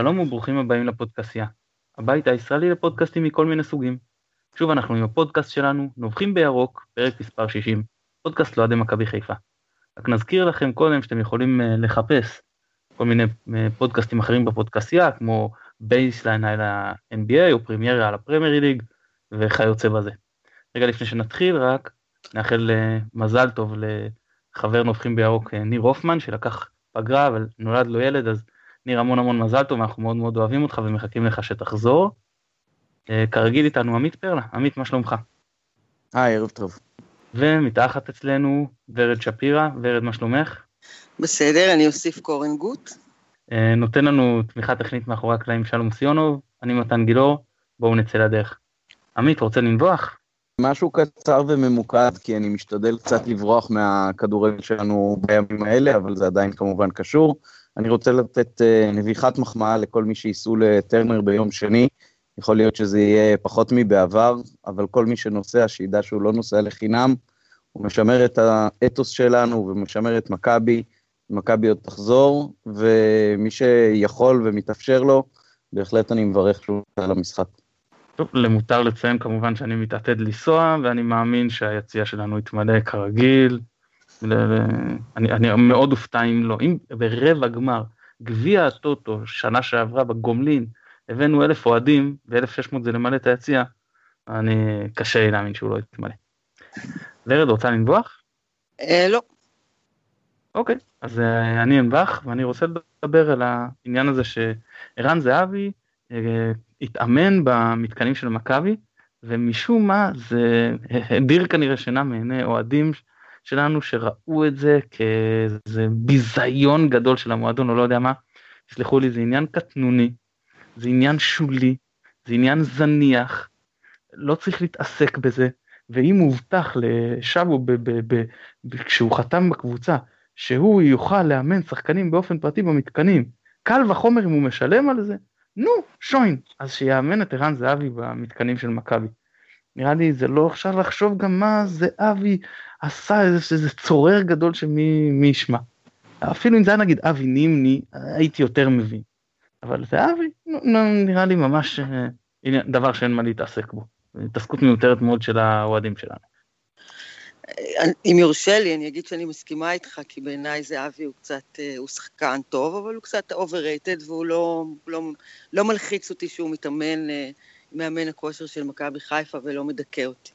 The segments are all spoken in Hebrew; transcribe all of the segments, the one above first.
שלום וברוכים הבאים לפודקאסיה, הבית הישראלי לפודקאסטים מכל מיני סוגים. שוב אנחנו עם הפודקאסט שלנו, נובחים בירוק, פרק מספר 60, פודקאסט לאוהדי מכבי חיפה. רק נזכיר לכם קודם שאתם יכולים אה, לחפש כל מיני אה, פודקאסטים אחרים בפודקאסיה, כמו בייסליין על ה-NBA או פרימיירה על הפרמייר ליג וכיוצא בזה. רגע לפני שנתחיל רק נאחל אה, מזל טוב לחבר נובחים בירוק ניר הופמן שלקח פגרה אבל נולד לו ילד אז ניר המון המון מזל טוב אנחנו מאוד מאוד אוהבים אותך ומחכים לך שתחזור. כרגיל איתנו עמית פרלה, עמית מה שלומך? היי ערב טוב. ומתחת אצלנו ורד שפירא, ורד מה שלומך? בסדר, אני אוסיף קורן גוט. אה, נותן לנו תמיכה טכנית מאחורי הקלעים שלום סיונוב, אני מתן גילאור, בואו נצא לדרך. עמית, רוצה לנבוח? משהו קצר וממוקד, כי אני משתדל קצת לברוח מהכדורגל שלנו בימים האלה, אבל זה עדיין כמובן קשור. אני רוצה לתת uh, נביחת מחמאה לכל מי שייסעו לטרנר ביום שני. יכול להיות שזה יהיה פחות מבעבר, אבל כל מי שנוסע, שידע שהוא לא נוסע לחינם, הוא משמר את האתוס שלנו ומשמר את מכבי, מכבי עוד תחזור, ומי שיכול ומתאפשר לו, בהחלט אני מברך שהוא על המשחק. טוב, למותר לציין כמובן שאני מתעתד לנסוע, ואני מאמין שהיציע שלנו יתמלא כרגיל. אני, אני מאוד אופתע אם לא. אם ברבע גמר, גביע הטוטו, שנה שעברה בגומלין, הבאנו אלף אוהדים, ו-1600 זה למלא את היציע, אני, קשה לי להאמין שהוא לא יתמלא. ורד, רוצה לנבוח? אה, לא. אוקיי, אז אה, אני אנבח, ואני רוצה לדבר על העניין הזה שערן זהבי אה, התאמן במתקנים של מכבי, ומשום מה זה הדיר כנראה שינה מעיני אוהדים שלנו שראו את זה כאיזה ביזיון גדול של המועדון או לא יודע מה. תסלחו לי זה עניין קטנוני זה עניין שולי, זה עניין זניח, לא צריך להתעסק בזה, ואם הובטח לשאבו כשהוא חתם בקבוצה שהוא יוכל לאמן שחקנים באופן פרטי במתקנים, קל וחומר אם הוא משלם על זה, נו, שוין, אז שיאמן את ערן זהבי במתקנים של מכבי. נראה לי זה לא אפשר לחשוב גם מה זהבי עשה איזה, איזה צורר גדול שמי ישמע. אפילו אם זה היה נגיד אבי נימני הייתי יותר מבין. אבל זהבי נראה לי ממש אה, דבר שאין מה להתעסק בו. התעסקות מיותרת מאוד של האוהדים שלנו. אם יורשה לי, אני אגיד שאני מסכימה איתך, כי בעיניי זהבי הוא קצת, אה, הוא שחקן טוב, אבל הוא קצת overrated, והוא לא, לא, לא מלחיץ אותי שהוא מתאמן, אה, מאמן הכושר של מכבי חיפה ולא מדכא אותי.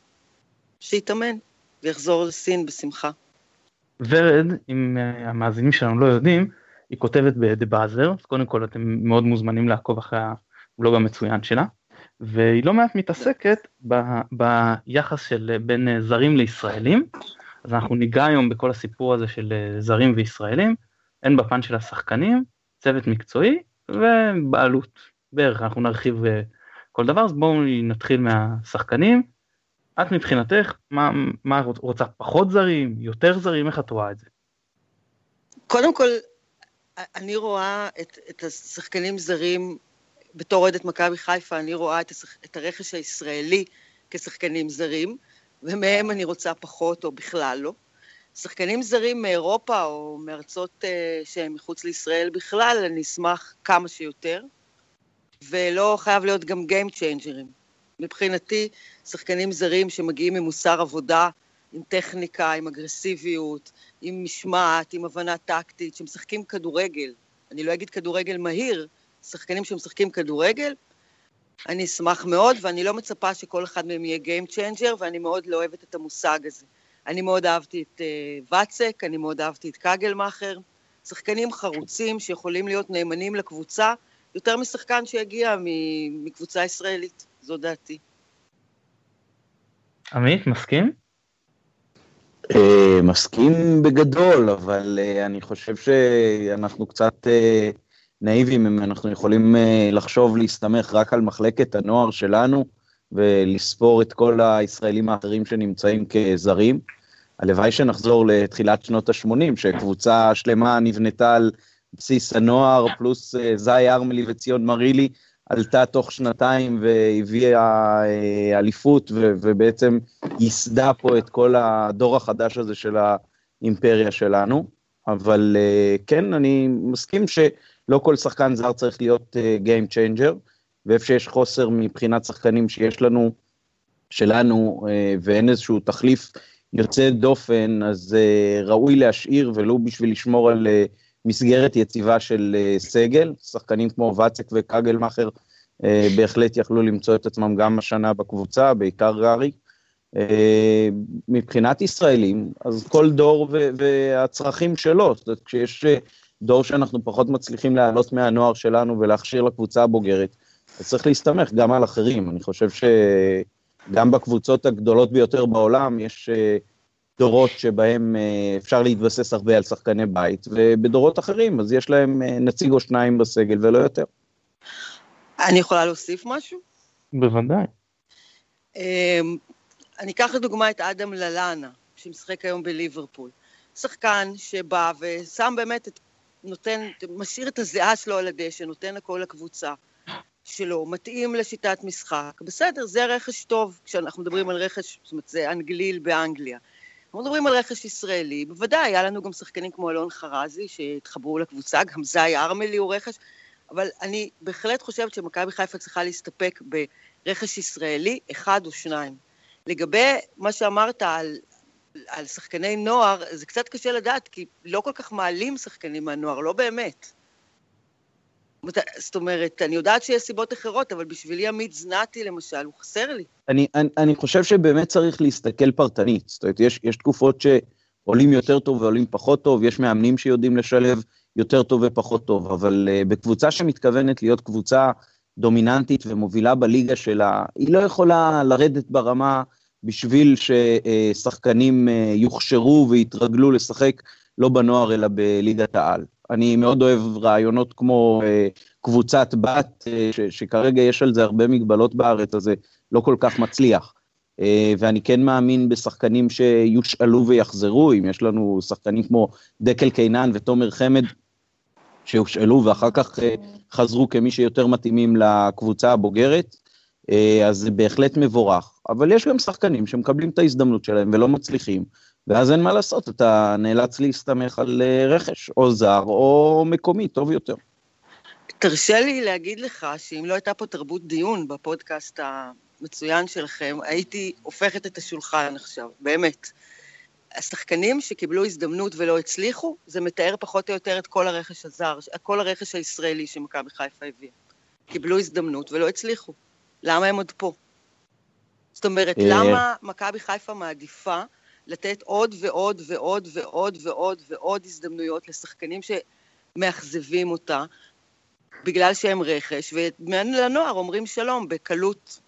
שיתאמן ויחזור לסין בשמחה. ורד, אם המאזינים שלנו לא יודעים, היא כותבת ב"דה באזר", אז קודם כל אתם מאוד מוזמנים לעקוב אחרי הבלוג המצוין שלה, והיא לא מעט מתעסקת ב, ביחס של בין זרים לישראלים, אז אנחנו ניגע היום בכל הסיפור הזה של זרים וישראלים, הן בפן של השחקנים, צוות מקצועי ובעלות, בערך אנחנו נרחיב אה, כל דבר, אז בואו נתחיל מהשחקנים. את מבחינתך, מה, מה רוצה פחות זרים, יותר זרים, איך את רואה את זה? קודם כל, אני רואה את, את השחקנים זרים, בתור אוהדת מכבי חיפה, אני רואה את, השח, את הרכש הישראלי כשחקנים זרים, ומהם אני רוצה פחות או בכלל לא. שחקנים זרים מאירופה או מארצות uh, שהם מחוץ לישראל בכלל, אני אשמח כמה שיותר, ולא חייב להיות גם Game Changerים. מבחינתי, שחקנים זרים שמגיעים עם מוסר עבודה, עם טכניקה, עם אגרסיביות, עם משמעת, עם הבנה טקטית, שמשחקים כדורגל. אני לא אגיד כדורגל מהיר, שחקנים שמשחקים כדורגל, אני אשמח מאוד, ואני לא מצפה שכל אחד מהם יהיה Game Changer, ואני מאוד לא אוהבת את המושג הזה. אני מאוד אהבתי את uh, ואצק, אני מאוד אהבתי את קגלמאכר, שחקנים חרוצים שיכולים להיות נאמנים לקבוצה, יותר משחקן שיגיע מקבוצה ישראלית, זו דעתי. עמית, מסכים? אה, מסכים בגדול, אבל אה, אני חושב שאנחנו קצת אה, נאיבים אם אנחנו יכולים לחשוב להסתמך רק על מחלקת הנוער שלנו ולספור את כל הישראלים האחרים שנמצאים כזרים. הלוואי שנחזור לתחילת שנות ה-80, שקבוצה שלמה נבנתה על בסיס הנוער, פלוס זי ארמלי וציון מרילי, עלתה תוך שנתיים והביאה אה, אליפות ובעצם ייסדה פה את כל הדור החדש הזה של האימפריה שלנו. אבל אה, כן, אני מסכים לא כל שחקן זר צריך להיות Game Changer, ואיפה שיש חוסר מבחינת שחקנים שיש לנו, שלנו, ואין איזשהו תחליף יוצא דופן, אז ראוי להשאיר, ולו בשביל לשמור על מסגרת יציבה של uh, סגל. שחקנים כמו ואצק וקגלמאכר uh, בהחלט יכלו למצוא את עצמם גם השנה בקבוצה, בעיקר גארי. Uh, מבחינת ישראלים, אז כל דור והצרכים שלו, זאת אומרת, כשיש uh, דור שאנחנו פחות מצליחים להעלות מהנוער שלנו ולהכשיר לקבוצה הבוגרת, אז צריך להסתמך גם על אחרים. אני חושב שגם בקבוצות הגדולות ביותר בעולם יש אה, דורות שבהם אה, אפשר להתבסס הרבה על שחקני בית, ובדורות אחרים אז יש להם אה, נציג או שניים בסגל ולא יותר. אני יכולה להוסיף משהו? בוודאי. אמ, אני אקח לדוגמה את אדם ללאנה, שמשחק היום בליברפול. שחקן שבא ושם באמת את נותן, משאיר את הזיעה שלו על הדשא, נותן הכל לקבוצה שלו, מתאים לשיטת משחק. בסדר, זה רכש טוב, כשאנחנו מדברים על רכש, זאת אומרת, זה אנגליל באנגליה. אנחנו מדברים על רכש ישראלי, בוודאי, היה לנו גם שחקנים כמו אלון חרזי שהתחברו לקבוצה, גם זי ארמלי הוא רכש, אבל אני בהחלט חושבת שמכבי חיפה צריכה להסתפק ברכש ישראלי, אחד או שניים. לגבי מה שאמרת על על שחקני נוער, זה קצת קשה לדעת, כי לא כל כך מעלים שחקנים מהנוער, לא באמת. זאת אומרת, אני יודעת שיש סיבות אחרות, אבל בשבילי עמית זנתי, למשל, הוא חסר לי. אני, אני, אני חושב שבאמת צריך להסתכל פרטנית. זאת אומרת, יש, יש תקופות שעולים יותר טוב ועולים פחות טוב, יש מאמנים שיודעים לשלב יותר טוב ופחות טוב, אבל uh, בקבוצה שמתכוונת להיות קבוצה דומיננטית ומובילה בליגה שלה, היא לא יכולה לרדת ברמה בשביל ששחקנים אה, יוכשרו ויתרגלו לשחק לא בנוער אלא בליגת העל. אני מאוד אוהב רעיונות כמו אה, קבוצת בת, אה, שכרגע יש על זה הרבה מגבלות בארץ, אז זה לא כל כך מצליח. ואני כן מאמין בשחקנים שיושאלו ויחזרו, אם יש לנו שחקנים כמו דקל קינן ותומר חמד, שהושאלו ואחר כך חזרו כמי שיותר מתאימים לקבוצה הבוגרת, אז זה בהחלט מבורך. אבל יש גם שחקנים שמקבלים את ההזדמנות שלהם ולא מצליחים, ואז אין מה לעשות, אתה נאלץ להסתמך על אה, רכש, או זר, או מקומי, טוב יותר. תרשה לי להגיד לך שאם לא הייתה פה תרבות דיון בפודקאסט המצוין שלכם, הייתי הופכת את השולחן עכשיו, באמת. השחקנים שקיבלו הזדמנות ולא הצליחו, זה מתאר פחות או יותר את כל הרכש הזר, כל הרכש הישראלי שמכבי חיפה הביאה. קיבלו הזדמנות ולא הצליחו. למה הם עוד פה? זאת אומרת, אה, למה מכבי חיפה מעדיפה לתת עוד ועוד ועוד ועוד ועוד ועוד הזדמנויות לשחקנים שמאכזבים אותה, בגלל שהם רכש, ולנוער אומרים שלום בקלות.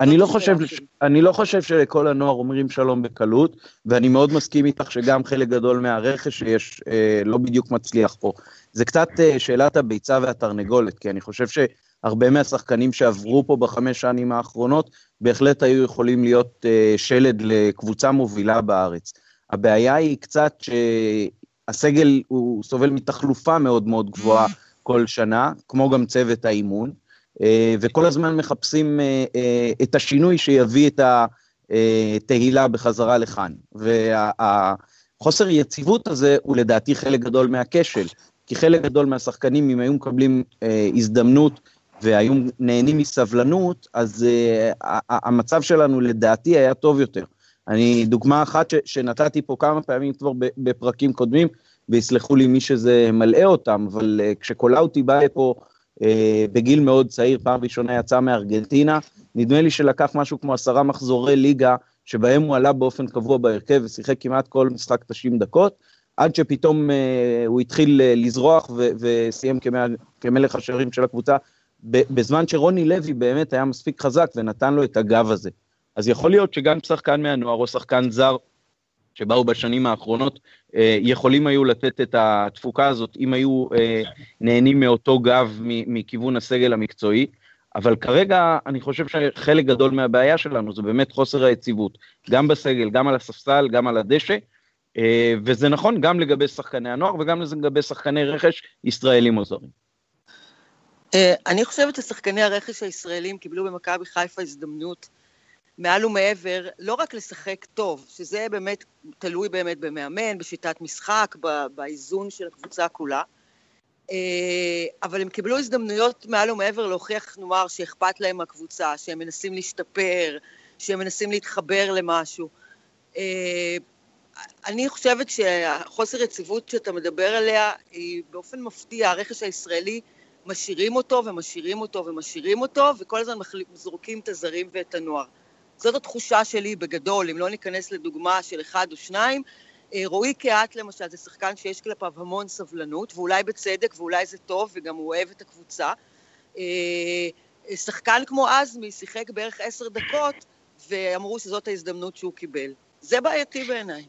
אני לא, חושב, אני לא חושב שלכל הנוער אומרים שלום בקלות, ואני מאוד מסכים איתך שגם חלק גדול מהרכש שיש אה, לא בדיוק מצליח פה. זה קצת אה, שאלת הביצה והתרנגולת, כי אני חושב ש... הרבה מהשחקנים שעברו פה בחמש שנים האחרונות, בהחלט היו יכולים להיות uh, שלד לקבוצה מובילה בארץ. הבעיה היא קצת שהסגל הוא סובל מתחלופה מאוד מאוד גבוהה כל שנה, כמו גם צוות האימון, uh, וכל הזמן מחפשים uh, uh, את השינוי שיביא את התהילה בחזרה לכאן. והחוסר יציבות הזה הוא לדעתי חלק גדול מהכשל. כי חלק גדול מהשחקנים, אם היו מקבלים אה, הזדמנות והיו נהנים מסבלנות, אז uh, המצב שלנו לדעתי היה טוב יותר. אני, דוגמה אחת ש, שנתתי פה כמה פעמים כבר בפרקים קודמים, ויסלחו לי מי שזה מלאה אותם, אבל uh, כשקולאוטי בא לפה uh, בגיל מאוד צעיר, פעם ראשונה יצא מארגנטינה, נדמה לי שלקח משהו כמו עשרה מחזורי ליגה, שבהם הוא עלה באופן קבוע בהרכב ושיחק כמעט כל משחק 90 דקות, עד שפתאום uh, הוא התחיל uh, לזרוח וסיים כמלך השערים של הקבוצה בזמן שרוני לוי באמת היה מספיק חזק ונתן לו את הגב הזה. אז יכול להיות שגם שחקן מהנוער או שחקן זר שבאו בשנים האחרונות, אה, יכולים היו לתת את התפוקה הזאת אם היו אה, נהנים מאותו גב מכיוון הסגל המקצועי, אבל כרגע אני חושב שחלק גדול מהבעיה שלנו זה באמת חוסר היציבות, גם בסגל, גם על הספסל, גם על הדשא, אה, וזה נכון גם לגבי שחקני הנוער וגם לגבי שחקני רכש ישראלים או זרים. אה, אני חושבת ששחקני הרכש הישראלים קיבלו במכבי חיפה הזדמנות מעל ומעבר, לא רק לשחק טוב, שזה באמת תלוי באמת במאמן, בשיטת משחק, באיזון של הקבוצה כולה, אבל הם קיבלו הזדמנויות מעל ומעבר להוכיח, נאמר, שאכפת להם מהקבוצה, שהם מנסים להשתפר, שהם מנסים להתחבר למשהו. אני חושבת שהחוסר יציבות שאתה מדבר עליה היא באופן מפתיע, הרכש הישראלי משאירים אותו ומשאירים אותו ומשאירים אותו, וכל הזמן זורקים את הזרים ואת הנוער. זאת התחושה שלי בגדול, אם לא ניכנס לדוגמה של אחד או שניים. אה, רועי קהת למשל, זה שחקן שיש כלפיו המון סבלנות, ואולי בצדק, ואולי זה טוב, וגם הוא אוהב את הקבוצה. אה, שחקן כמו עזמי שיחק בערך עשר דקות, ואמרו שזאת ההזדמנות שהוא קיבל. זה בעייתי בעיניי.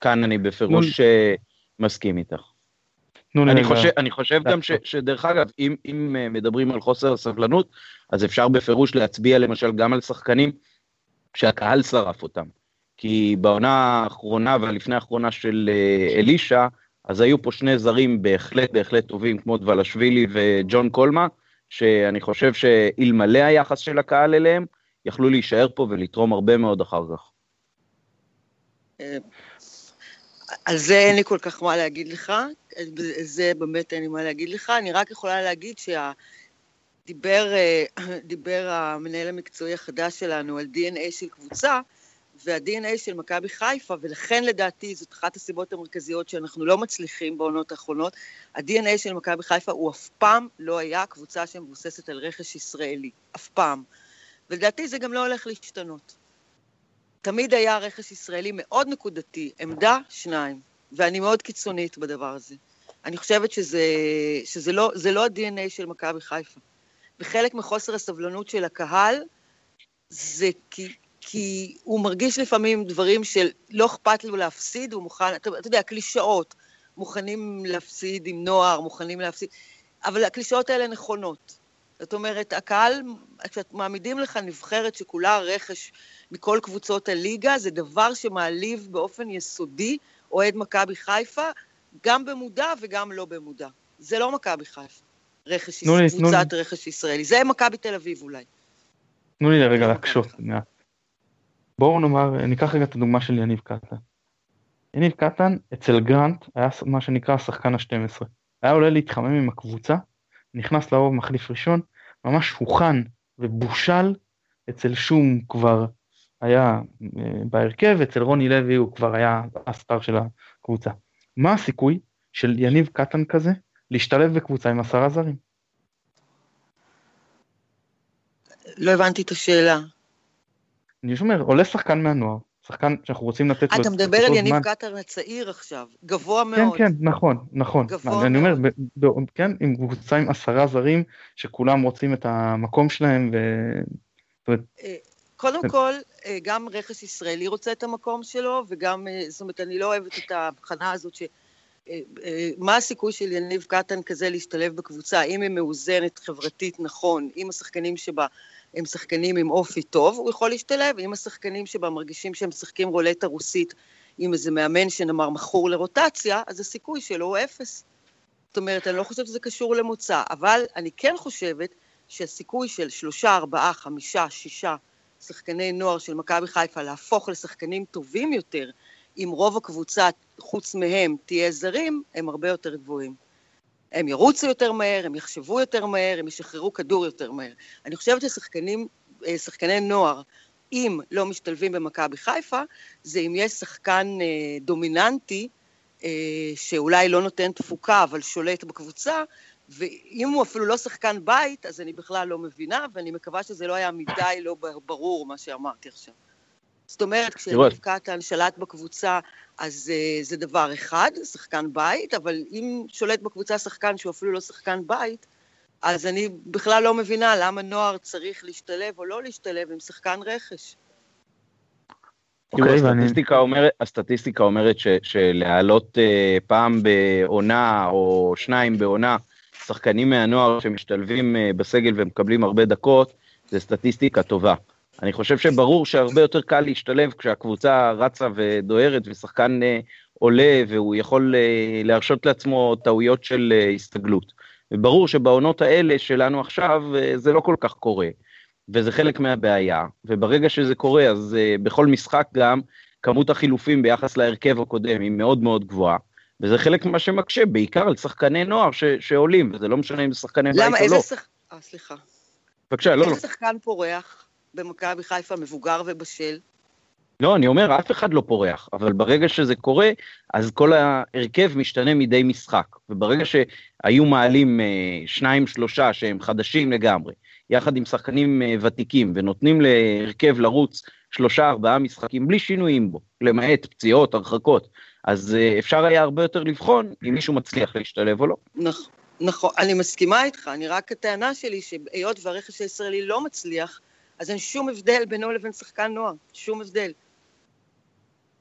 כאן אני בפירוש אה, מסכים איתך. אני חושב, אני חושב גם ש, שדרך אגב, אם, אם אה, מדברים על חוסר הסבלנות, אז אפשר בפירוש להצביע למשל גם על שחקנים שהקהל שרף אותם. כי בעונה האחרונה והלפני האחרונה של אה, אלישע, אז היו פה שני זרים בהחלט בהחלט טובים, כמו דבלשווילי וג'ון קולמה, שאני חושב שאלמלא היחס של הקהל אליהם, יכלו להישאר פה ולתרום הרבה מאוד אחר כך. על זה אין לי כל כך מה להגיד לך, זה באמת אין לי מה להגיד לך, אני רק יכולה להגיד שדיבר דיבר המנהל המקצועי החדש שלנו על DNA של קבוצה, וה-DNA של מכבי חיפה, ולכן לדעתי זאת אחת הסיבות המרכזיות שאנחנו לא מצליחים בעונות האחרונות, ה-DNA של מכבי חיפה הוא אף פעם לא היה קבוצה שמבוססת על רכש ישראלי, אף פעם. ולדעתי זה גם לא הולך להשתנות. תמיד היה רכש ישראלי מאוד נקודתי, עמדה, שניים. ואני מאוד קיצונית בדבר הזה. אני חושבת שזה, שזה לא, לא ה-DNA של מכבי חיפה. וחלק מחוסר הסבלנות של הקהל זה כי, כי הוא מרגיש לפעמים דברים של לא אכפת לו להפסיד, הוא מוכן, אתה, אתה יודע, קלישאות, מוכנים להפסיד עם נוער, מוכנים להפסיד, אבל הקלישאות האלה נכונות. זאת אומרת, הקהל, כשמעמידים לך נבחרת שכולה רכש מכל קבוצות הליגה, זה דבר שמעליב באופן יסודי אוהד מכבי חיפה, גם במודע וגם לא במודע. זה לא מכבי חיפה, רכש, לי, קבוצת לי. רכש ישראלי, זה מכבי תל אביב אולי. תנו לי לרגע להקשות בואו נאמר, ניקח רגע את הדוגמה של יניב קטן. יניב קטן, אצל גרנט, היה מה שנקרא השחקן ה-12. היה עולה להתחמם עם הקבוצה, נכנס לאור מחליף ראשון, ממש הוכן ובושל, אצל שום כבר היה אה, בהרכב, אצל רוני לוי הוא כבר היה הסטאר של הקבוצה. מה הסיכוי של יניב קטן כזה להשתלב בקבוצה עם עשרה זרים? לא הבנתי את השאלה. אני אומר, עולה שחקן מהנוער, שחקן שאנחנו רוצים לתת לו... אתה מדבר על יניב קטר הצעיר עכשיו, גבוה כן, מאוד. כן, כן, נכון, נכון. גבוה אני מאוד. אומר, כן, עם קבוצה עם עשרה זרים, שכולם רוצים את המקום שלהם, ו... אה, קודם כל, אה, גם רכס ישראלי רוצה את המקום שלו, וגם, אה, זאת אומרת, אני לא אוהבת את ההבחנה הזאת ש... מה הסיכוי של יניב קטן כזה להשתלב בקבוצה, אם היא מאוזנת חברתית נכון, אם השחקנים שבה הם שחקנים עם אופי טוב, הוא יכול להשתלב, אם השחקנים שבה מרגישים שהם משחקים רולטה רוסית עם איזה מאמן שנאמר מכור לרוטציה, אז הסיכוי שלו הוא אפס. זאת אומרת, אני לא חושבת שזה קשור למוצא, אבל אני כן חושבת שהסיכוי של שלושה, ארבעה, חמישה, שישה שחקני נוער של מכבי חיפה להפוך לשחקנים טובים יותר, אם רוב הקבוצה, חוץ מהם, תהיה זרים, הם הרבה יותר גבוהים. הם ירוצו יותר מהר, הם יחשבו יותר מהר, הם ישחררו כדור יותר מהר. אני חושבת ששחקנים, אה, שחקני נוער, אם לא משתלבים במכבי חיפה, זה אם יש שחקן אה, דומיננטי, אה, שאולי לא נותן תפוקה, אבל שולט בקבוצה, ואם הוא אפילו לא שחקן בית, אז אני בכלל לא מבינה, ואני מקווה שזה לא היה מדי לא ברור מה שאמרתי עכשיו. זאת אומרת, קטן שלט בקבוצה, אז uh, זה דבר אחד, שחקן בית, אבל אם שולט בקבוצה שחקן שהוא אפילו לא שחקן בית, אז אני בכלל לא מבינה למה נוער צריך להשתלב או לא להשתלב עם שחקן רכש. okay, הסטטיסטיקה, ואני... אומרת, הסטטיסטיקה אומרת ש, שלהעלות uh, פעם בעונה או שניים בעונה שחקנים מהנוער שמשתלבים uh, בסגל ומקבלים הרבה דקות, זה סטטיסטיקה טובה. אני חושב שברור שהרבה יותר קל להשתלב כשהקבוצה רצה ודוהרת ושחקן uh, עולה והוא יכול uh, להרשות לעצמו טעויות של uh, הסתגלות. וברור שבעונות האלה שלנו עכשיו זה לא כל כך קורה, וזה חלק מהבעיה, וברגע שזה קורה אז uh, בכל משחק גם כמות החילופים ביחס להרכב הקודם היא מאוד מאוד גבוהה, וזה חלק ממה שמקשה, בעיקר על שחקני נוער ש, שעולים, וזה לא משנה אם זה שחקני בית או לא. למה, איזה שחקן... אה, סליחה. בבקשה, לא, לא. איזה שחקן פורח במכבי חיפה, מבוגר ובשל? לא, אני אומר, אף אחד לא פורח, אבל ברגע שזה קורה, אז כל ההרכב משתנה מדי משחק. וברגע שהיו מעלים אה, שניים, שלושה שהם חדשים לגמרי, יחד עם שחקנים אה, ותיקים, ונותנים להרכב לרוץ שלושה, ארבעה משחקים בלי שינויים בו, למעט פציעות, הרחקות, אז אה, אפשר היה הרבה יותר לבחון אם מישהו מצליח להשתלב או לא. נכון. נכון, אני מסכימה איתך, אני רק הטענה שלי שהיות והרכש הישראלי לא מצליח, אז אין שום הבדל בינו לבין שחקן נוער, שום הבדל.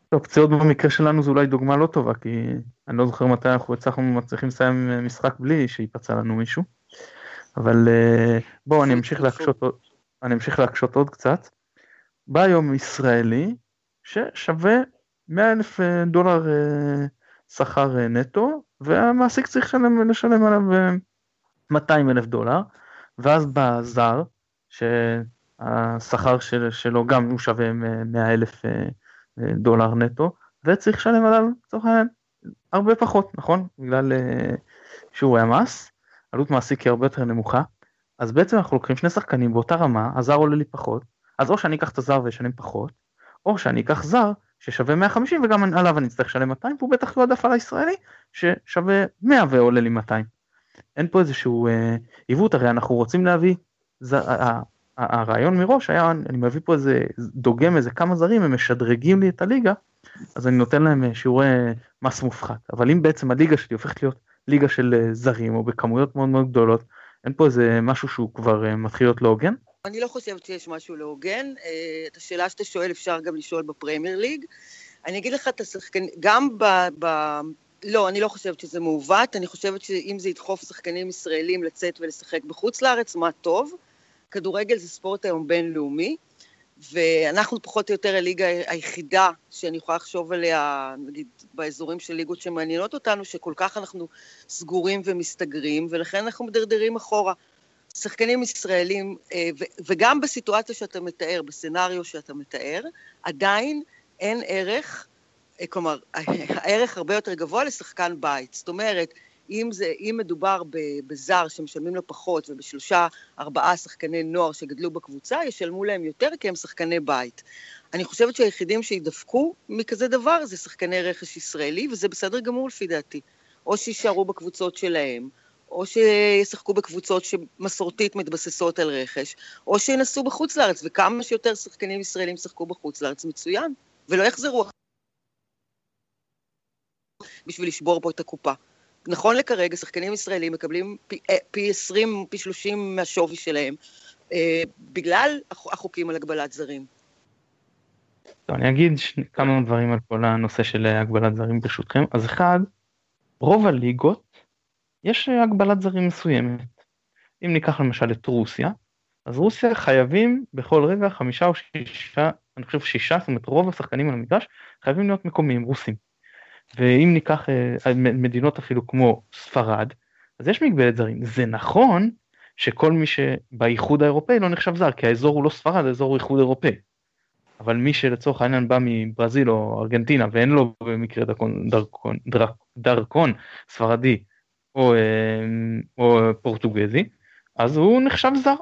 טוב, פציעות במקרה שלנו זו אולי דוגמה לא טובה, כי אני לא זוכר מתי אנחנו הצלחנו מצליחים לסיים אה, משחק בלי שייפצע לנו מישהו. אבל אה, בואו אני אמשיך להקשות עוד, אני אמשיך להקשות עוד קצת. בא היום ישראלי ששווה 100 אלף אה, דולר שכר נטו, והמעסיק צריך לשלם, לשלם עליו 200 אלף דולר, ואז בא זר, שהשכר של, שלו גם הוא שווה 100 אלף דולר נטו, וצריך לשלם עליו לצורך העניין הרבה פחות, נכון? בגלל uh, שיעורי המס, עלות מעסיק היא הרבה יותר נמוכה, אז בעצם אנחנו לוקחים שני שחקנים באותה רמה, הזר עולה לי פחות, אז או שאני אקח את הזר ואשלם פחות, או שאני אקח זר ששווה 150 וגם עליו אני אצטרך לשלם 200, והוא בטח יועדף על הישראלי ששווה 100 ועולה לי 200. אין פה איזשהו אה, עיוות, הרי אנחנו רוצים להביא, זר, הרעיון מראש היה, אני מביא פה איזה דוגם איזה כמה זרים, הם משדרגים לי את הליגה, אז אני נותן להם אה, שיעורי מס מופחת. אבל אם בעצם הליגה שלי הופכת להיות ליגה של אה, זרים, או בכמויות מאוד מאוד גדולות, אין פה איזה משהו שהוא כבר אה, מתחיל להיות לא הוגן? אני לא חושבת שיש משהו לא הוגן. את השאלה שאתה שואל אפשר גם לשאול בפרמייר ליג. אני אגיד לך את השחקן, גם ב... ב... לא, אני לא חושבת שזה מעוות, אני חושבת שאם זה ידחוף שחקנים ישראלים לצאת ולשחק בחוץ לארץ, מה טוב. כדורגל זה ספורט היום בינלאומי, ואנחנו פחות או יותר הליגה היחידה שאני יכולה לחשוב עליה, נגיד, באזורים של ליגות שמעניינות אותנו, שכל כך אנחנו סגורים ומסתגרים, ולכן אנחנו מדרדרים אחורה. שחקנים ישראלים, אה, וגם בסיטואציה שאתה מתאר, בסצנריו שאתה מתאר, עדיין אין ערך, אה, כלומר, הערך הרבה יותר גבוה לשחקן בית. זאת אומרת, אם, זה, אם מדובר בזר שמשלמים לו פחות ובשלושה, ארבעה שחקני נוער שגדלו בקבוצה, ישלמו להם יותר כי הם שחקני בית. אני חושבת שהיחידים שידפקו מכזה דבר זה שחקני רכש ישראלי, וזה בסדר גמור לפי דעתי. או שיישארו בקבוצות שלהם, או שישחקו בקבוצות שמסורתית מתבססות על רכש, או שינסו בחוץ לארץ, וכמה שיותר שחקנים ישראלים ישחקו בחוץ לארץ, מצוין, ולא יחזרו בשביל לשבור פה את הקופה. נכון לכרגע, שחקנים ישראלים מקבלים פי, אה, פי 20, פי 30 מהשווי שלהם, אה, בגלל החוקים על הגבלת זרים. טוב, אני אגיד כמה דברים על כל הנושא של הגבלת זרים ברשותכם. אז אחד, רוב הליגות יש הגבלת זרים מסוימת. אם ניקח למשל את רוסיה, אז רוסיה חייבים בכל רגע חמישה או שישה, אני חושב שישה, זאת אומרת רוב השחקנים על המגרש חייבים להיות מקומיים רוסים. ואם ניקח אה, מדינות אפילו כמו ספרד, אז יש מגבלת זרים. זה נכון שכל מי שבאיחוד האירופאי לא נחשב זר, כי האזור הוא לא ספרד, האזור הוא איחוד אירופאי. אבל מי שלצורך העניין בא מברזיל או ארגנטינה ואין לו במקרה דרכון, דרכון, דרכון, דרכון ספרדי או, אה, או פורטוגזי, אז הוא נחשב זר.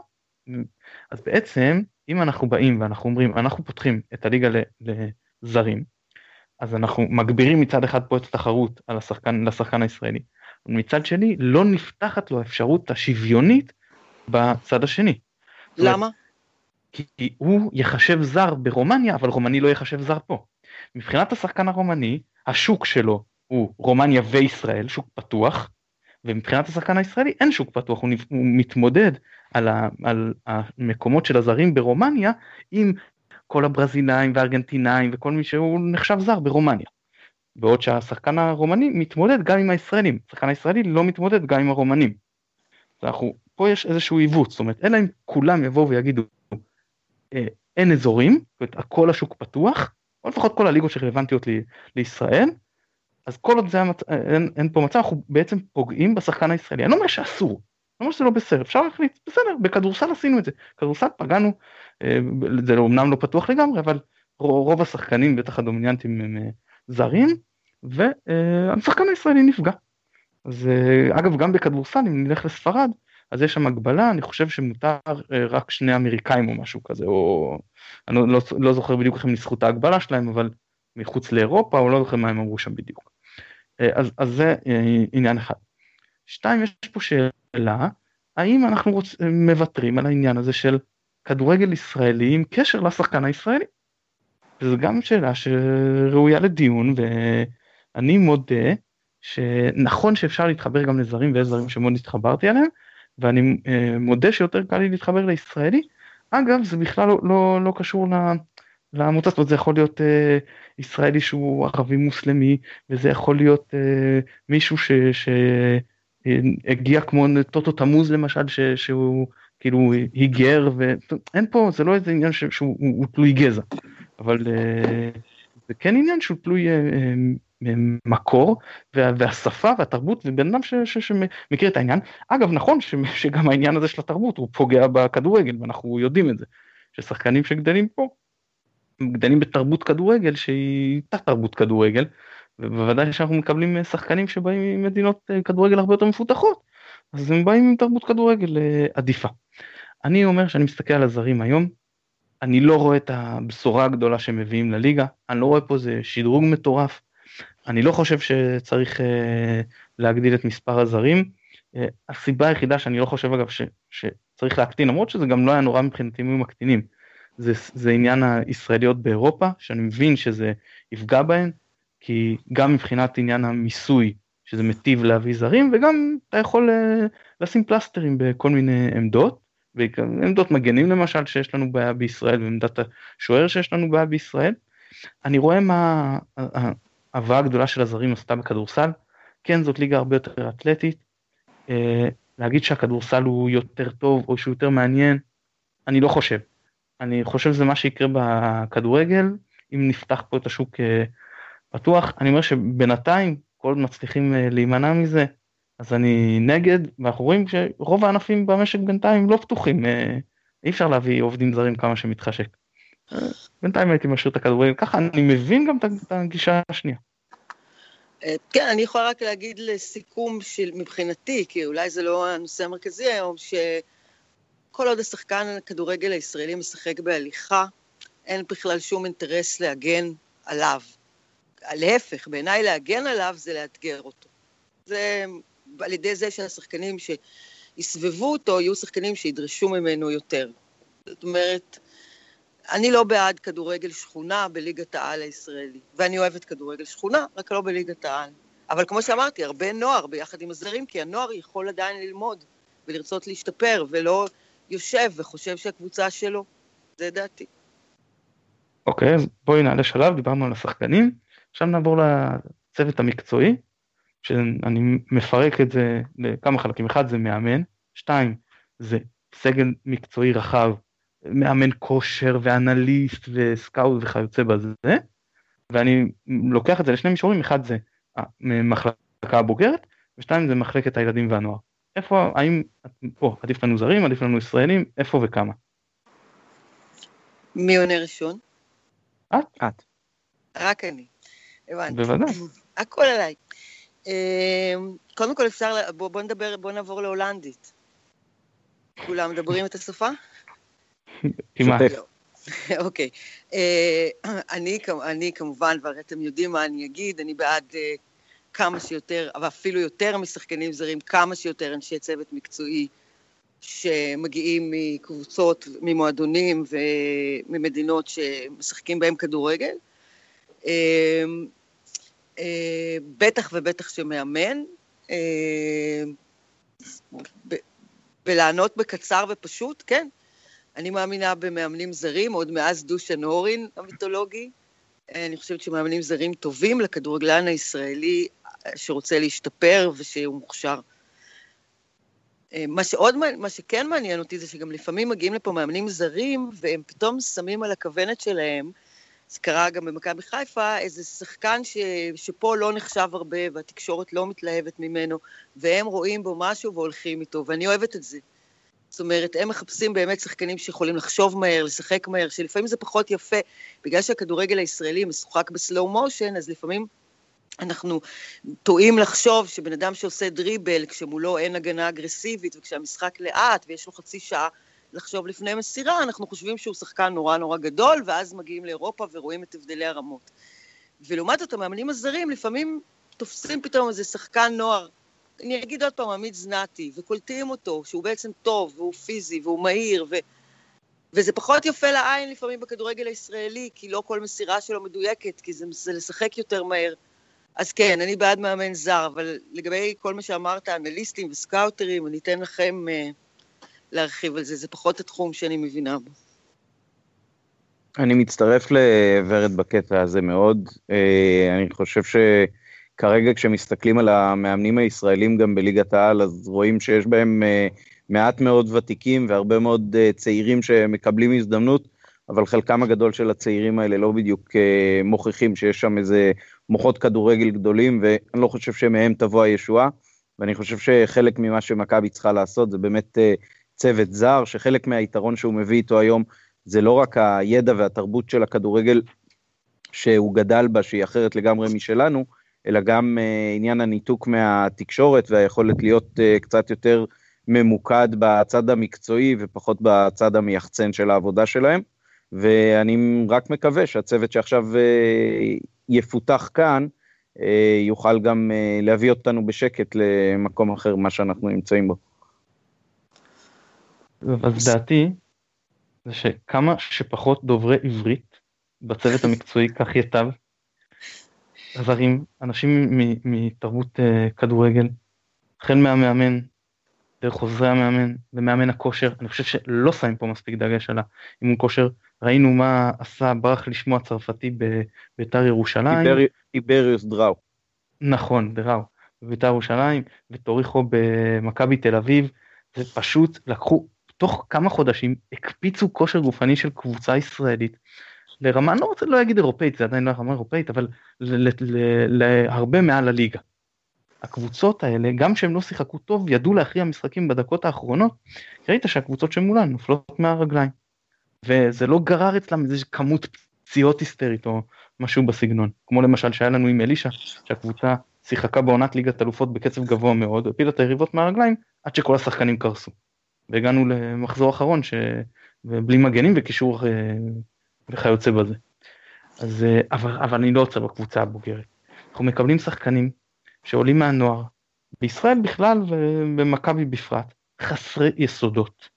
אז בעצם אם אנחנו באים ואנחנו אומרים אנחנו פותחים את הליגה לזרים, אז אנחנו מגבירים מצד אחד פה את התחרות על השחקן, לשחקן הישראלי. מצד שני, לא נפתחת לו האפשרות השוויונית בצד השני. למה? כי הוא יחשב זר ברומניה, אבל רומני לא יחשב זר פה. מבחינת השחקן הרומני, השוק שלו הוא רומניה וישראל, שוק פתוח, ומבחינת השחקן הישראלי אין שוק פתוח, הוא, הוא מתמודד על, ה, על המקומות של הזרים ברומניה עם כל הברזילאים והארגנטינאים וכל מי שהוא נחשב זר ברומניה. בעוד שהשחקן הרומני מתמודד גם עם הישראלים, השחקן הישראלי לא מתמודד גם עם הרומנים. אנחנו, פה יש איזשהו עיוות, זאת אומרת, אלא אם כולם יבואו ויגידו, אה, אין אזורים, זאת אומרת, הכל השוק פתוח, או לפחות כל הליגות שרלוונטיות לי, לישראל, אז כל עוד זה המצ... אין, אין פה מצב, אנחנו בעצם פוגעים בשחקן הישראלי. אני לא אומר שאסור, לא אומר שזה לא בסדר, אפשר להחליט, בסדר, בכדורסל עשינו את זה, כדורסל פגענו, אה, זה אומנם לא פתוח לגמרי, אבל רוב השחקנים, בטח הדומיננטים הם אה, זרים, והשחקן הישראלי נפגע. אז אגב, גם בכדורסל, אם נלך לספרד, אז יש שם הגבלה, אני חושב שמותר רק שני אמריקאים או משהו כזה, או אני לא, לא זוכר בדיוק איך הם ניסחו את ההגבלה שלהם, אבל מחוץ לאירופה, או לא זוכר מה הם אמרו שם בדיוק. אז, אז זה עניין אחד. שתיים, יש פה שאלה, האם אנחנו רוצ... מוותרים על העניין הזה של כדורגל ישראלי עם קשר לשחקן הישראלי? וזו גם שאלה שראויה לדיון, ואני מודה שנכון שאפשר להתחבר גם לזרים ויש זרים שמאוד התחברתי עליהם, ואני אה, מודה שיותר קל לי להתחבר לישראלי. אגב, זה בכלל לא, לא, לא קשור לעמותה, זאת אומרת זה יכול להיות אה, ישראלי שהוא ערבי מוסלמי, וזה יכול להיות אה, מישהו ש... ש הגיע כמו טוטו תמוז למשל ש, שהוא כאילו היגר ואין פה זה לא איזה עניין ש, שהוא תלוי גזע. אבל אה, זה כן עניין שהוא תלוי אה, אה, מקור וה, והשפה והתרבות ובן אדם שמכיר את העניין. אגב נכון ש, שגם העניין הזה של התרבות הוא פוגע בכדורגל ואנחנו יודעים את זה ששחקנים שגדלים פה גדלים בתרבות כדורגל שהיא תת תרבות כדורגל ובוודאי שאנחנו מקבלים שחקנים שבאים ממדינות כדורגל הרבה יותר מפותחות, אז הם באים עם תרבות כדורגל אה, עדיפה. אני אומר שאני מסתכל על הזרים היום, אני לא רואה את הבשורה הגדולה שהם מביאים לליגה, אני לא רואה פה איזה שדרוג מטורף, אני לא חושב שצריך אה, להגדיל את מספר הזרים. אה, הסיבה היחידה שאני לא חושב אגב ש, שצריך להקטין, למרות שזה גם לא היה נורא מבחינתי אם מקטינים, זה, זה עניין הישראליות באירופה, שאני מבין שזה יפגע בהן, כי גם מבחינת עניין המיסוי, שזה מטיב להביא זרים, וגם אתה יכול uh, לשים פלסטרים בכל מיני עמדות, עמדות מגנים למשל שיש לנו בעיה בישראל, ועמדת השוער שיש לנו בעיה בישראל. אני רואה מה ההבאה הגדולה של הזרים עשתה בכדורסל, כן זאת ליגה הרבה יותר אתלטית, uh, להגיד שהכדורסל הוא יותר טוב או שהוא יותר מעניין, אני לא חושב. אני חושב שזה מה שיקרה בכדורגל, אם נפתח פה את השוק uh, פתוח. אני אומר שבינתיים, כל עוד מצליחים אה, להימנע מזה, אז אני נגד, ואנחנו רואים שרוב הענפים במשק בינתיים לא פתוחים, אה, אי אפשר להביא עובדים זרים כמה שמתחשק. אה, בינתיים הייתי משאיר את הכדורגל ככה, אני מבין גם את הגישה השנייה. כן, אני יכולה רק להגיד לסיכום של מבחינתי, כי אולי זה לא הנושא המרכזי היום, שכל עוד השחקן הכדורגל הישראלי משחק בהליכה, אין בכלל שום אינטרס להגן עליו. להפך, בעיניי להגן עליו זה לאתגר אותו. זה על ידי זה שהשחקנים שיסבבו אותו יהיו שחקנים שידרשו ממנו יותר. זאת אומרת, אני לא בעד כדורגל שכונה בליגת העל הישראלי, ואני אוהבת כדורגל שכונה, רק לא בליגת העל. אבל כמו שאמרתי, הרבה נוער ביחד עם הזרים, כי הנוער יכול עדיין ללמוד ולרצות להשתפר, ולא יושב וחושב שהקבוצה שלו. זה דעתי. אוקיי, okay, אז בואי נעלה שלב, דיברנו על השחקנים. עכשיו נעבור לצוות המקצועי, שאני מפרק את זה לכמה חלקים, אחד זה מאמן, שתיים זה סגל מקצועי רחב, מאמן כושר ואנליסט וסקאוט וכיוצא בזה, ואני לוקח את זה לשני מישורים, אחד זה המחלקה הבוגרת, ושתיים זה מחלקת הילדים והנוער. איפה, האם פה עדיף לנו זרים, עדיף לנו ישראלים, איפה וכמה? מי עונה ראשון? את. את. רק אני. הבנתי. בוודאי. הכל עליי. אמ, קודם כל אפשר, בוא, בוא נדבר, בוא נעבור להולנדית. כולם מדברים את השפה? כמעט. אוקיי. אה, אני, אני כמובן, והרי אתם יודעים מה אני אגיד, אני בעד אה, כמה שיותר, ואפילו יותר משחקנים זרים, כמה שיותר אנשי צוות מקצועי שמגיעים מקבוצות, ממועדונים וממדינות שמשחקים בהם כדורגל. אמ, אה, בטח ובטח שמאמן, אה, ולענות בקצר ופשוט, כן. אני מאמינה במאמנים זרים, עוד מאז דושן הורין המיתולוגי. אני חושבת שמאמנים זרים טובים לכדורגלן הישראלי שרוצה להשתפר ושהוא מוכשר. אה, מה שעוד, מה שכן מעניין אותי זה שגם לפעמים מגיעים לפה מאמנים זרים והם פתאום שמים על הכוונת שלהם זה קרה גם במכבי חיפה, איזה שחקן ש, שפה לא נחשב הרבה והתקשורת לא מתלהבת ממנו, והם רואים בו משהו והולכים איתו, ואני אוהבת את זה. זאת אומרת, הם מחפשים באמת שחקנים שיכולים לחשוב מהר, לשחק מהר, שלפעמים זה פחות יפה. בגלל שהכדורגל הישראלי משוחק בסלואו מושן, אז לפעמים אנחנו טועים לחשוב שבן אדם שעושה דריבל, כשמולו אין הגנה אגרסיבית וכשהמשחק לאט ויש לו חצי שעה לחשוב לפני מסירה, אנחנו חושבים שהוא שחקן נורא נורא גדול, ואז מגיעים לאירופה ורואים את הבדלי הרמות. ולעומת זאת, המאמנים הזרים לפעמים תופסים פתאום איזה שחקן נוער, אני אגיד עוד פעם, עמית זנתי, וקולטים אותו, שהוא בעצם טוב, והוא פיזי, והוא מהיר, ו... וזה פחות יפה לעין לפעמים בכדורגל הישראלי, כי לא כל מסירה שלו מדויקת, כי זה, זה לשחק יותר מהר. אז כן, אני בעד מאמן זר, אבל לגבי כל מה שאמרת, אנליסטים וסקאוטרים, אני אתן לכם uh, להרחיב על זה, זה פחות התחום שאני מבינה בו. אני מצטרף לוורד בקטע הזה מאוד. אה, אני חושב שכרגע כשמסתכלים על המאמנים הישראלים גם בליגת העל, אז רואים שיש בהם אה, מעט מאוד ותיקים והרבה מאוד אה, צעירים שמקבלים הזדמנות, אבל חלקם הגדול של הצעירים האלה לא בדיוק מוכיחים שיש שם איזה מוחות כדורגל גדולים, ואני לא חושב שמהם תבוא הישועה, ואני חושב שחלק ממה שמכבי צריכה לעשות זה באמת צוות זר, שחלק מהיתרון שהוא מביא איתו היום זה לא רק הידע והתרבות של הכדורגל שהוא גדל בה, שהיא אחרת לגמרי משלנו, אלא גם uh, עניין הניתוק מהתקשורת והיכולת להיות uh, קצת יותר ממוקד בצד המקצועי ופחות בצד המייחצן של העבודה שלהם. ואני רק מקווה שהצוות שעכשיו uh, יפותח כאן, uh, יוכל גם uh, להביא אותנו בשקט למקום אחר, מה שאנחנו נמצאים בו. אז דעתי, זה שכמה שפחות דוברי עברית בצוות המקצועי כך ייטב. זרים, אנשים מתרבות uh, כדורגל, החל מהמאמן, דרך עוזרי המאמן ומאמן הכושר, אני חושב שלא שמים פה מספיק דגש על האימון כושר. ראינו מה עשה ברח לשמוע צרפתי בביתר ירושלים. איבריוס דראו. נכון, דראו. בביתר ירושלים, וטוריחו במכבי תל אביב, זה פשוט לקחו תוך כמה חודשים הקפיצו כושר גופני של קבוצה ישראלית לרמה, אני לא רוצה לא להגיד אירופאית, זה עדיין לא רמה אירופאית, אבל להרבה מעל הליגה. הקבוצות האלה, גם שהם לא שיחקו טוב, ידעו להכריע משחקים בדקות האחרונות, ראית שהקבוצות שמולן נופלות מהרגליים. וזה לא גרר אצלם איזה כמות פציעות היסטרית או משהו בסגנון. כמו למשל שהיה לנו עם אלישע, שהקבוצה שיחקה בעונת ליגת אלופות בקצב גבוה מאוד, הפילה את היריבות מהרגליים עד שכל השחקנים קרסו. והגענו למחזור אחרון ש... בלי מגנים וקישור אה, וכיוצא בזה. אז, אה, אבל, אבל אני לא עוצר בקבוצה הבוגרת. אנחנו מקבלים שחקנים שעולים מהנוער, בישראל בכלל ובמכבי בפרט, חסרי יסודות,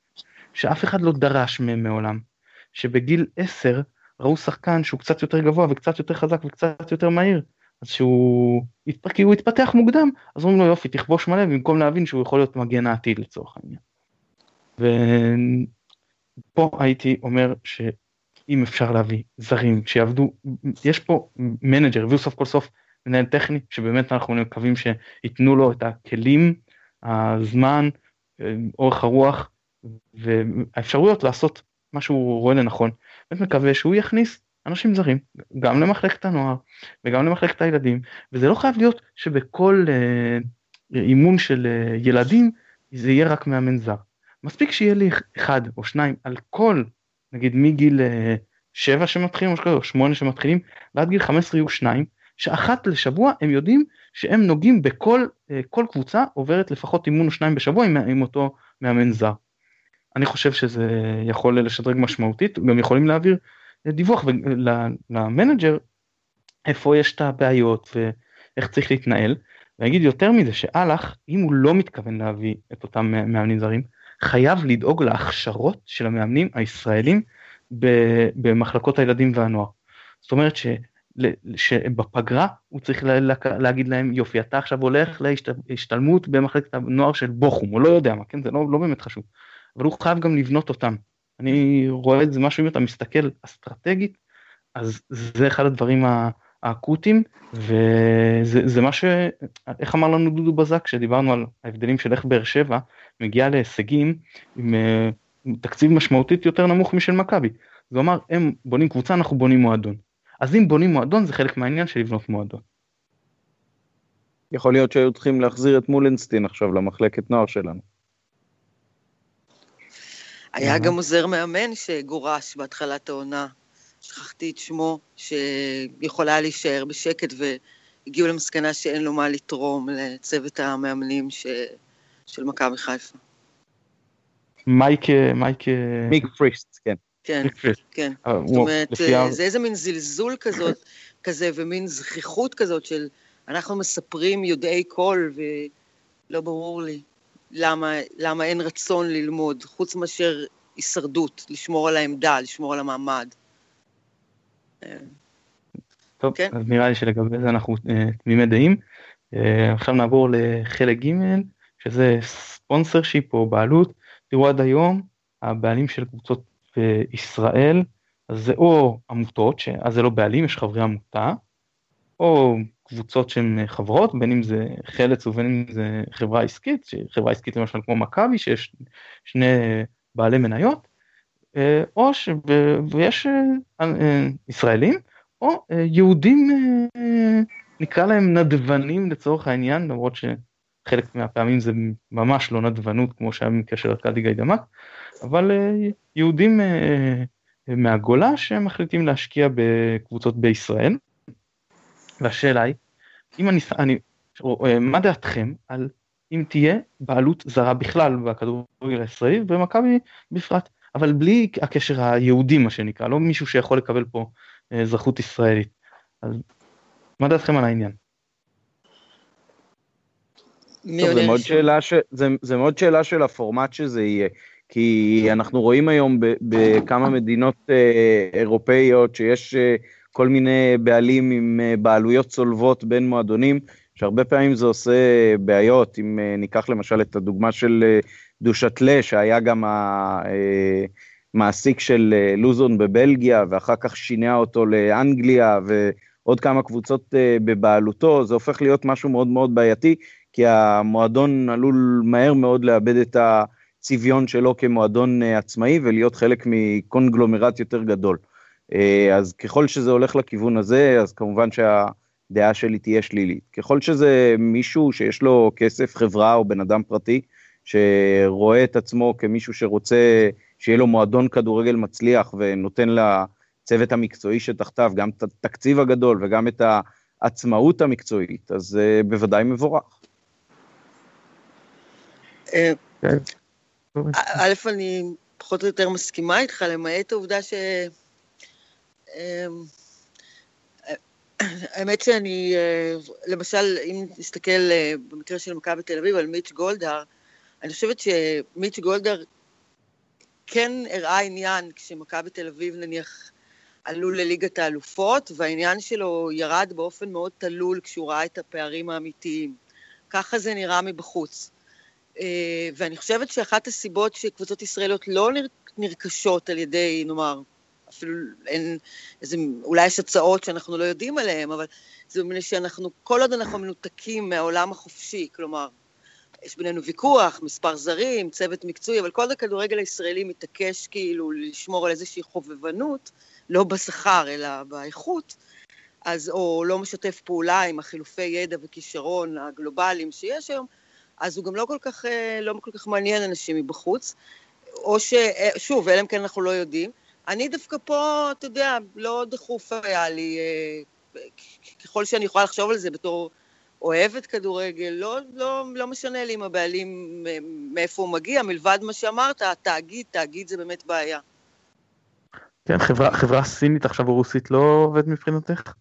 שאף אחד לא דרש מהם מעולם, שבגיל 10 ראו שחקן שהוא קצת יותר גבוה וקצת יותר חזק וקצת יותר מהיר, אז שהוא, כי הוא התפתח מוקדם, אז אומרים לו יופי תכבוש מלא במקום להבין שהוא יכול להיות מגן העתיד לצורך העניין. ופה הייתי אומר שאם אפשר להביא זרים שיעבדו, יש פה manager, הביאו סוף כל סוף מנהל טכני, שבאמת אנחנו מקווים שייתנו לו את הכלים, הזמן, אורך הרוח והאפשרויות לעשות מה שהוא רואה לנכון. באמת מקווה שהוא יכניס אנשים זרים, גם למחלקת הנוער וגם למחלקת הילדים, וזה לא חייב להיות שבכל אה, אימון של אה, ילדים זה יהיה רק מאמן זר. מספיק שיהיה לי אחד או שניים על כל, נגיד מגיל אה, שבע שמתחילים או שמונה שמתחילים, ועד גיל 15 יהיו שניים, שאחת לשבוע הם יודעים שהם נוגעים בכל אה, כל קבוצה עוברת לפחות אימון או שניים בשבוע עם, עם אותו מאמן זר. אני חושב שזה יכול לשדרג משמעותית, גם יכולים להעביר אה, דיווח ל manager איפה יש את הבעיות ואיך צריך להתנהל. ואגיד יותר מזה שאלה, אם הוא לא מתכוון להביא את אותם מאמנים זרים, חייב לדאוג להכשרות של המאמנים הישראלים במחלקות הילדים והנוער. זאת אומרת ש... שבפגרה הוא צריך לה, לה, להגיד להם יופי אתה עכשיו הולך להשתלמות במחלקת הנוער של בוכום או לא יודע מה כן? זה לא, לא באמת חשוב. אבל הוא חייב גם לבנות אותם. אני רואה את זה משהו אם אתה מסתכל אסטרטגית אז זה אחד הדברים האקוטיים וזה מה ש... איך אמר לנו דודו בזק כשדיברנו על ההבדלים של איך באר שבע מגיעה להישגים עם uh, תקציב משמעותית יותר נמוך משל מכבי. זה אומר הם בונים קבוצה אנחנו בונים מועדון. אז אם בונים מועדון זה חלק מהעניין של לבנות מועדון. יכול להיות שהיו צריכים להחזיר את מולנסטין עכשיו למחלקת נוער שלנו. היה גם עוזר מאמן שגורש בהתחלת העונה, שכחתי את שמו, שיכול היה להישאר בשקט ו... הגיעו למסקנה שאין לו מה לתרום לצוות המאמנים ש... של מכבי חיפה. מייק, מייק... מיק פריסט, כן. כן. כן. אה, זאת אומרת, זה איזה מין זלזול כזאת, כזה, ומין זכיחות כזאת של אנחנו מספרים יודעי קול, ולא ברור לי למה, למה אין רצון ללמוד, חוץ מאשר הישרדות, לשמור על העמדה, לשמור על המעמד. אה, טוב, כן. אז נראה לי שלגבי זה אנחנו אה, תמימי דעים. אה, עכשיו נעבור לחלק ג' שזה ספונסר שיפ או בעלות. תראו עד היום הבעלים של קבוצות בישראל אז זה או עמותות שאז זה לא בעלים יש חברי עמותה או קבוצות שהן חברות בין אם זה חלץ ובין אם זה חברה עסקית חברה עסקית למשל כמו מכבי שיש שני בעלי מניות אה, או ש... ויש אה, אה, ישראלים או אה, יהודים אה, נקרא להם נדבנים לצורך העניין למרות שחלק מהפעמים זה ממש לא נדבנות כמו שהיה במקרה של ארכדי גיידמק אבל אה, יהודים אה, מהגולה שמחליטים להשקיע בקבוצות בישראל. והשאלה היא אם אני, אני או, אה, מה דעתכם על אם תהיה בעלות זרה בכלל בכדורגל הישראלי ומכבי בפרט אבל בלי הקשר היהודי מה שנקרא לא מישהו שיכול לקבל פה אה, אזרחות ישראלית. אז מה דעתכם על העניין? טוב, זה מאוד? שאלה ש... זה, זה מאוד שאלה של הפורמט שזה יהיה, כי אנחנו רואים היום ב, בכמה מדינות אה, אירופאיות שיש אה, כל מיני בעלים עם אה, בעלויות צולבות בין מועדונים, שהרבה פעמים זה עושה בעיות, אם אה, ניקח למשל את הדוגמה של אה, דושטלה, שהיה גם המעסיק של אה, לוזון בבלגיה, ואחר כך שינע אותו לאנגליה, ועוד כמה קבוצות אה, בבעלותו, זה הופך להיות משהו מאוד מאוד בעייתי, כי המועדון עלול מהר מאוד לאבד את הצביון שלו כמועדון אה, עצמאי ולהיות חלק מקונגלומרט יותר גדול. אה, אז ככל שזה הולך לכיוון הזה, אז כמובן שהדעה שלי תהיה שלילית. ככל שזה מישהו שיש לו כסף, חברה או בן אדם פרטי, שרואה את עצמו כמישהו שרוצה שיהיה לו מועדון כדורגל מצליח ונותן לצוות המקצועי שתחתיו גם את התקציב הגדול וגם את העצמאות המקצועית, אז אה, בוודאי מבורך. אה, כן. א', אני פחות או יותר מסכימה איתך, למעט העובדה ש... אמ, האמת שאני, אה, למשל, אם נסתכל אה, במקרה של מכבי תל אביב על מיץ' גולדהר, אני חושבת שמיץ' גולדהר כן הראה עניין כשמכבי תל אביב נניח עלו לליגת האלופות, והעניין שלו ירד באופן מאוד תלול כשהוא ראה את הפערים האמיתיים. ככה זה נראה מבחוץ. אה, ואני חושבת שאחת הסיבות שקבוצות ישראליות לא נר- נרכשות על ידי, נאמר, אפילו אין איזה, אולי יש הצעות שאנחנו לא יודעים עליהן, אבל זה מפני שאנחנו, כל עוד אנחנו מנותקים מהעולם החופשי, כלומר, יש בינינו ויכוח, מספר זרים, צוות מקצועי, אבל כל הכדורגל הישראלי מתעקש כאילו לשמור על איזושהי חובבנות, לא בשכר אלא באיכות, אז, או לא משתף פעולה עם החילופי ידע וכישרון הגלובליים שיש היום, אז הוא גם לא כל כך, אה, לא כל כך מעניין אנשים מבחוץ, או ש... אה, שוב, אלא אם כן אנחנו לא יודעים. אני דווקא פה, אתה יודע, לא דחוף היה לי, אה, ככל שאני יכולה לחשוב על זה בתור אוהבת כדורגל, לא, לא, לא משנה לי אם הבעלים, אה, מאיפה הוא מגיע, מלבד מה שאמרת, התאגיד, תאגיד זה באמת בעיה. כן, חברה, חברה סינית עכשיו או רוסית לא עובד מבחינתך?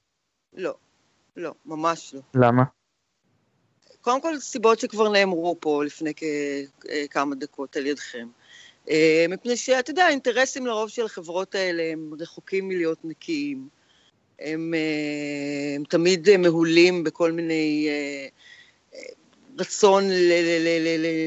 לא, לא, ממש לא. למה? קודם כל, סיבות שכבר נאמרו פה לפני אה, כמה דקות על ידכם. אה, מפני שאתה יודע, האינטרסים לרוב של החברות האלה הם רחוקים מלהיות נקיים. הם, אה, הם תמיד אה, מהולים בכל מיני אה, רצון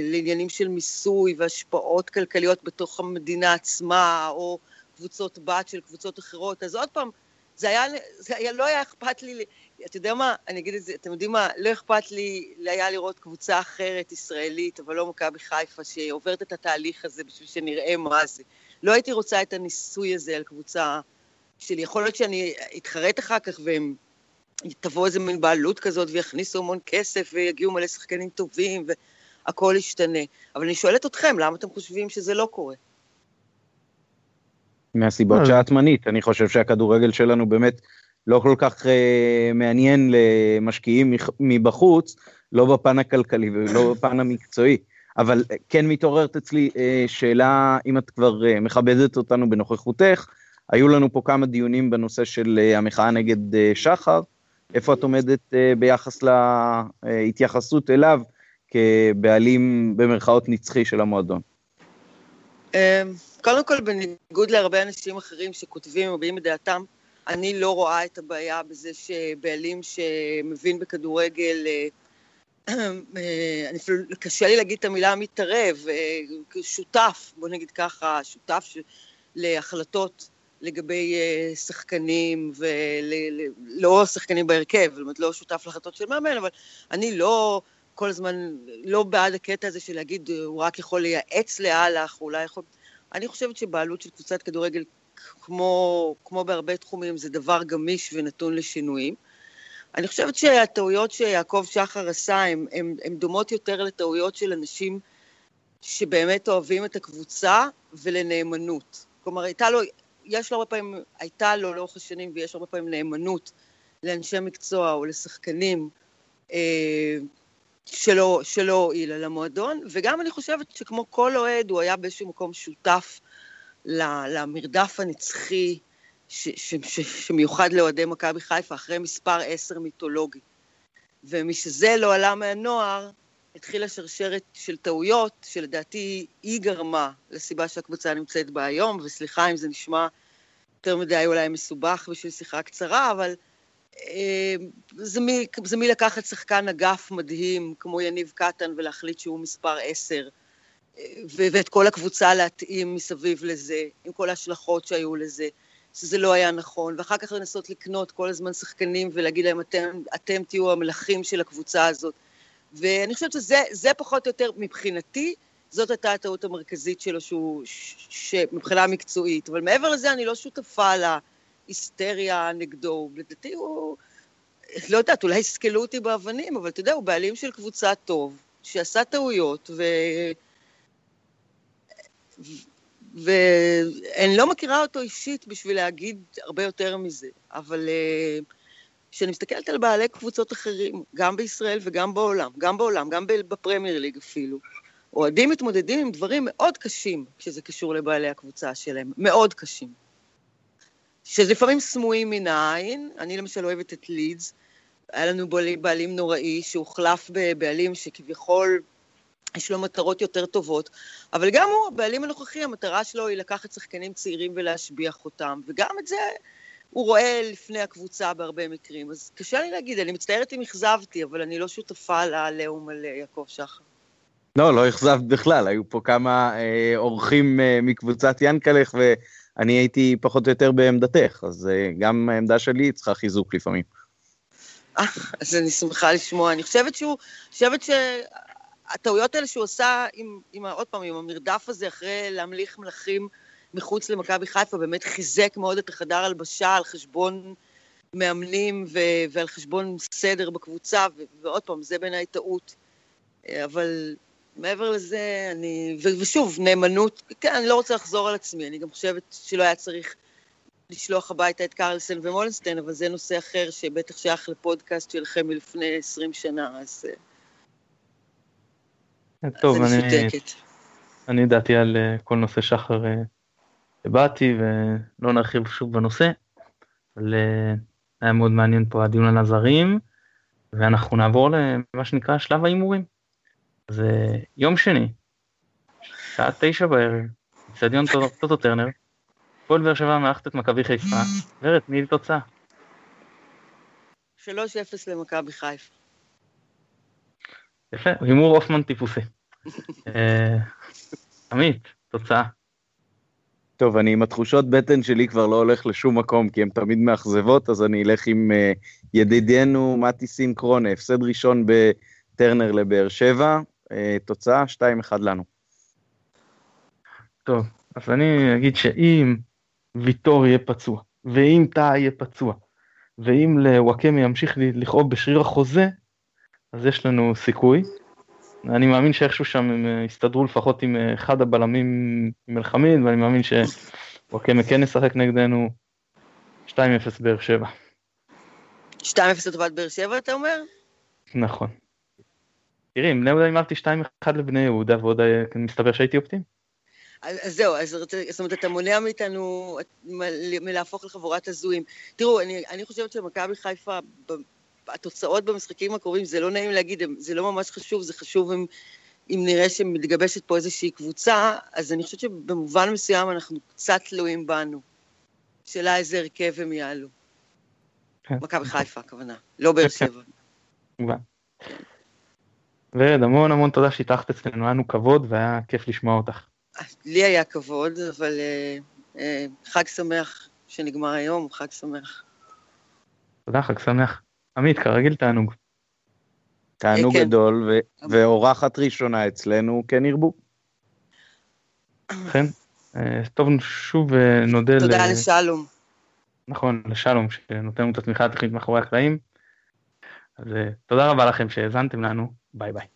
לעניינים של מיסוי והשפעות כלכליות בתוך המדינה עצמה, או קבוצות בת של קבוצות אחרות. אז עוד פעם, זה היה, זה היה, לא היה אכפת לי, אתה יודע מה, אני אגיד את זה, אתם יודעים מה, לא אכפת לי היה לראות קבוצה אחרת, ישראלית, אבל לא מכבי חיפה, שעוברת את התהליך הזה בשביל שנראה מה זה. לא הייתי רוצה את הניסוי הזה על קבוצה שלי. יכול להיות שאני אתחרט אחר כך והם... תבוא איזה מין בעלות כזאת ויכניסו המון כסף ויגיעו מלא שחקנים טובים והכל ישתנה. אבל אני שואלת אתכם, למה אתם חושבים שזה לא קורה? מהסיבות אה. שאת מנית, אני חושב שהכדורגל שלנו באמת לא כל כך אה, מעניין למשקיעים מבחוץ, לא בפן הכלכלי ולא בפן המקצועי. אבל כן מתעוררת אצלי אה, שאלה, אם את כבר אה, מכבדת אותנו בנוכחותך, היו לנו פה כמה דיונים בנושא של אה, המחאה נגד אה, שחר, איפה את עומדת אה, ביחס להתייחסות אליו כבעלים במרכאות נצחי של המועדון? אה, קודם כל, בניגוד להרבה אנשים אחרים שכותבים ומביעים את דעתם, אני לא רואה את הבעיה בזה שבעלים שמבין בכדורגל, אה, אני אפילו, קשה לי להגיד את המילה מתערב, שותף, בוא נגיד ככה, שותף. להחלטות לגבי שחקנים, ולא שחקנים בהרכב, זאת אומרת, לא שותף להחלטות של מאמן, אבל אני לא כל הזמן, לא בעד הקטע הזה של להגיד, הוא רק יכול לייעץ לאללה, אולי יכול... אני חושבת שבעלות של קבוצת כדורגל כמו, כמו בהרבה תחומים, זה דבר גמיש ונתון לשינויים. אני חושבת שהטעויות שיעקב שחר עשה הן דומות יותר לטעויות של אנשים שבאמת אוהבים את הקבוצה ולנאמנות. כלומר, הייתה לו, יש לו הרבה פעמים, הייתה לו לאורך השנים ויש הרבה פעמים נאמנות לאנשי מקצוע או לשחקנים אה, שלא, הועילה למועדון, וגם אני חושבת שכמו כל אוהד, הוא היה באיזשהו מקום שותף למרדף הנצחי שמיוחד לאוהדי מכבי חיפה, אחרי מספר עשר מיתולוגי. ומשזה לא עלה מהנוער, התחילה שרשרת של טעויות, שלדעתי היא גרמה לסיבה שהקבוצה נמצאת בה היום, וסליחה אם זה נשמע יותר מדי אולי מסובך בשביל שיחה קצרה, אבל אה, זה, מי, זה מי לקחת שחקן אגף מדהים כמו יניב קטן ולהחליט שהוא מספר עשר, ואת כל הקבוצה להתאים מסביב לזה, עם כל ההשלכות שהיו לזה, שזה לא היה נכון, ואחר כך לנסות לקנות כל הזמן שחקנים ולהגיד להם, אתם, אתם תהיו המלכים של הקבוצה הזאת. ואני חושבת שזה פחות או יותר, מבחינתי, זאת הייתה הטעות המרכזית שלו, שהוא, מבחינה מקצועית. אבל מעבר לזה, אני לא שותפה להיסטריה נגדו. לדעתי הוא, לא יודעת, אולי יסקלו אותי באבנים, אבל אתה יודע, הוא בעלים של קבוצה טוב, שעשה טעויות, ו... ואני לא מכירה אותו אישית בשביל להגיד הרבה יותר מזה, אבל אה, כשאני מסתכלת על בעלי קבוצות אחרים, גם בישראל וגם בעולם, גם בעולם, גם בפרמייר ליג אפילו, אוהדים מתמודדים עם דברים מאוד קשים כשזה קשור לבעלי הקבוצה שלהם, מאוד קשים. שלפעמים סמויים מן העין, אני למשל אוהבת את לידס, היה לנו בעלים נוראי שהוחלף בבעלים שכביכול יש לו מטרות יותר טובות, אבל גם הוא, הבעלים הנוכחי, המטרה שלו היא לקחת שחקנים צעירים ולהשביח אותם, וגם את זה הוא רואה לפני הקבוצה בהרבה מקרים. אז קשה לי להגיד, אני מצטערת אם אכזבתי, אבל אני לא שותפה לעליהום על יעקב שחר. לא, לא אכזבת בכלל, היו פה כמה אה, אורחים אה, מקבוצת ינקלך, ואני הייתי פחות או יותר בעמדתך, אז אה, גם העמדה שלי צריכה חיזוק לפעמים. אה, אז אני שמחה לשמוע. אני חושבת שהוא, חושבת ש... הטעויות האלה שהוא עשה, עם, עם, עוד פעם, עם המרדף הזה אחרי להמליך מלכים מחוץ למכבי חיפה, באמת חיזק מאוד את החדר הלבשה על חשבון מאמנים ו, ועל חשבון סדר בקבוצה, ו, ועוד פעם, זה בעיניי טעות. אבל מעבר לזה, אני... ו, ושוב, נאמנות, כן, אני לא רוצה לחזור על עצמי, אני גם חושבת שלא היה צריך לשלוח הביתה את קרלסן ומולנסטיין, אבל זה נושא אחר שבטח שייך לפודקאסט שלכם מלפני 20 שנה, אז... טוב, אני, אני דעתי על אה, כל נושא שחר הבעתי ולא נרחיב שוב בנושא, אבל אה, היה מאוד מעניין פה הדיון על הזרים, ואנחנו נעבור למה שנקרא שלב ההימורים. זה יום שני, שעה תשע בערב, אצטדיון טוטו טרנר, כל באר שבע מארחת את מכבי חיפה, ורד, תני לי תוצאה. 3-0 למכבי חיפה. יפה, הימור הופמן טיפוסי. אה, עמית, תוצאה. טוב, אני עם התחושות בטן שלי כבר לא הולך לשום מקום, כי הן תמיד מאכזבות, אז אני אלך עם uh, ידידנו מתי סינקרון, הפסד ראשון בטרנר לבאר שבע, uh, תוצאה 2-1 לנו. טוב, אז אני אגיד שאם ויטור יהיה פצוע, ואם טאה יהיה פצוע, ואם לוואקמה ימשיך לכאוב בשריר החוזה, אז יש לנו סיכוי. אני מאמין שאיכשהו שם הם אה, יסתדרו לפחות עם אה, אחד הבלמים עם אלחמיד, ואני מאמין שוואקמה כן ישחק נגדנו 2-0 באר שבע. 2-0 לטובת באר שבע, אתה אומר? נכון. תראי, עם בני יהודה הימרתי 2-1 לבני יהודה, ועוד אה, מסתבר שהייתי אופטימי. אז זהו, אז זאת אומרת, אתה מונע מאיתנו מלהפוך לחבורת הזויים. תראו, אני, אני חושבת שמכבי חיפה, התוצאות במשחקים הקרובים, זה לא נעים להגיד, זה לא ממש חשוב, זה חשוב אם, אם נראה שמתגבשת פה איזושהי קבוצה, אז אני חושבת שבמובן מסוים אנחנו קצת תלויים בנו. שאלה איזה הרכב הם יעלו. כן. מכבי חיפה, הכוונה, לא באר. שבע. ורד, המון המון תודה שהתארחת אצלנו, היה לנו כבוד והיה כיף לשמוע אותך. לי היה כבוד, אבל אה, אה, חג שמח שנגמר היום, חג שמח. תודה, חג שמח. עמית, כרגיל תענוג. תענוג כן. גדול, ו- ואורחת ראשונה אצלנו, כן ירבו. כן, טוב, שוב נודה תודה ל... לשלום. נכון, לשלום, שנותן לנו את התמיכה הטכנית מאחורי הקלעים. אז תודה רבה לכם שהאזנתם לנו, ביי ביי.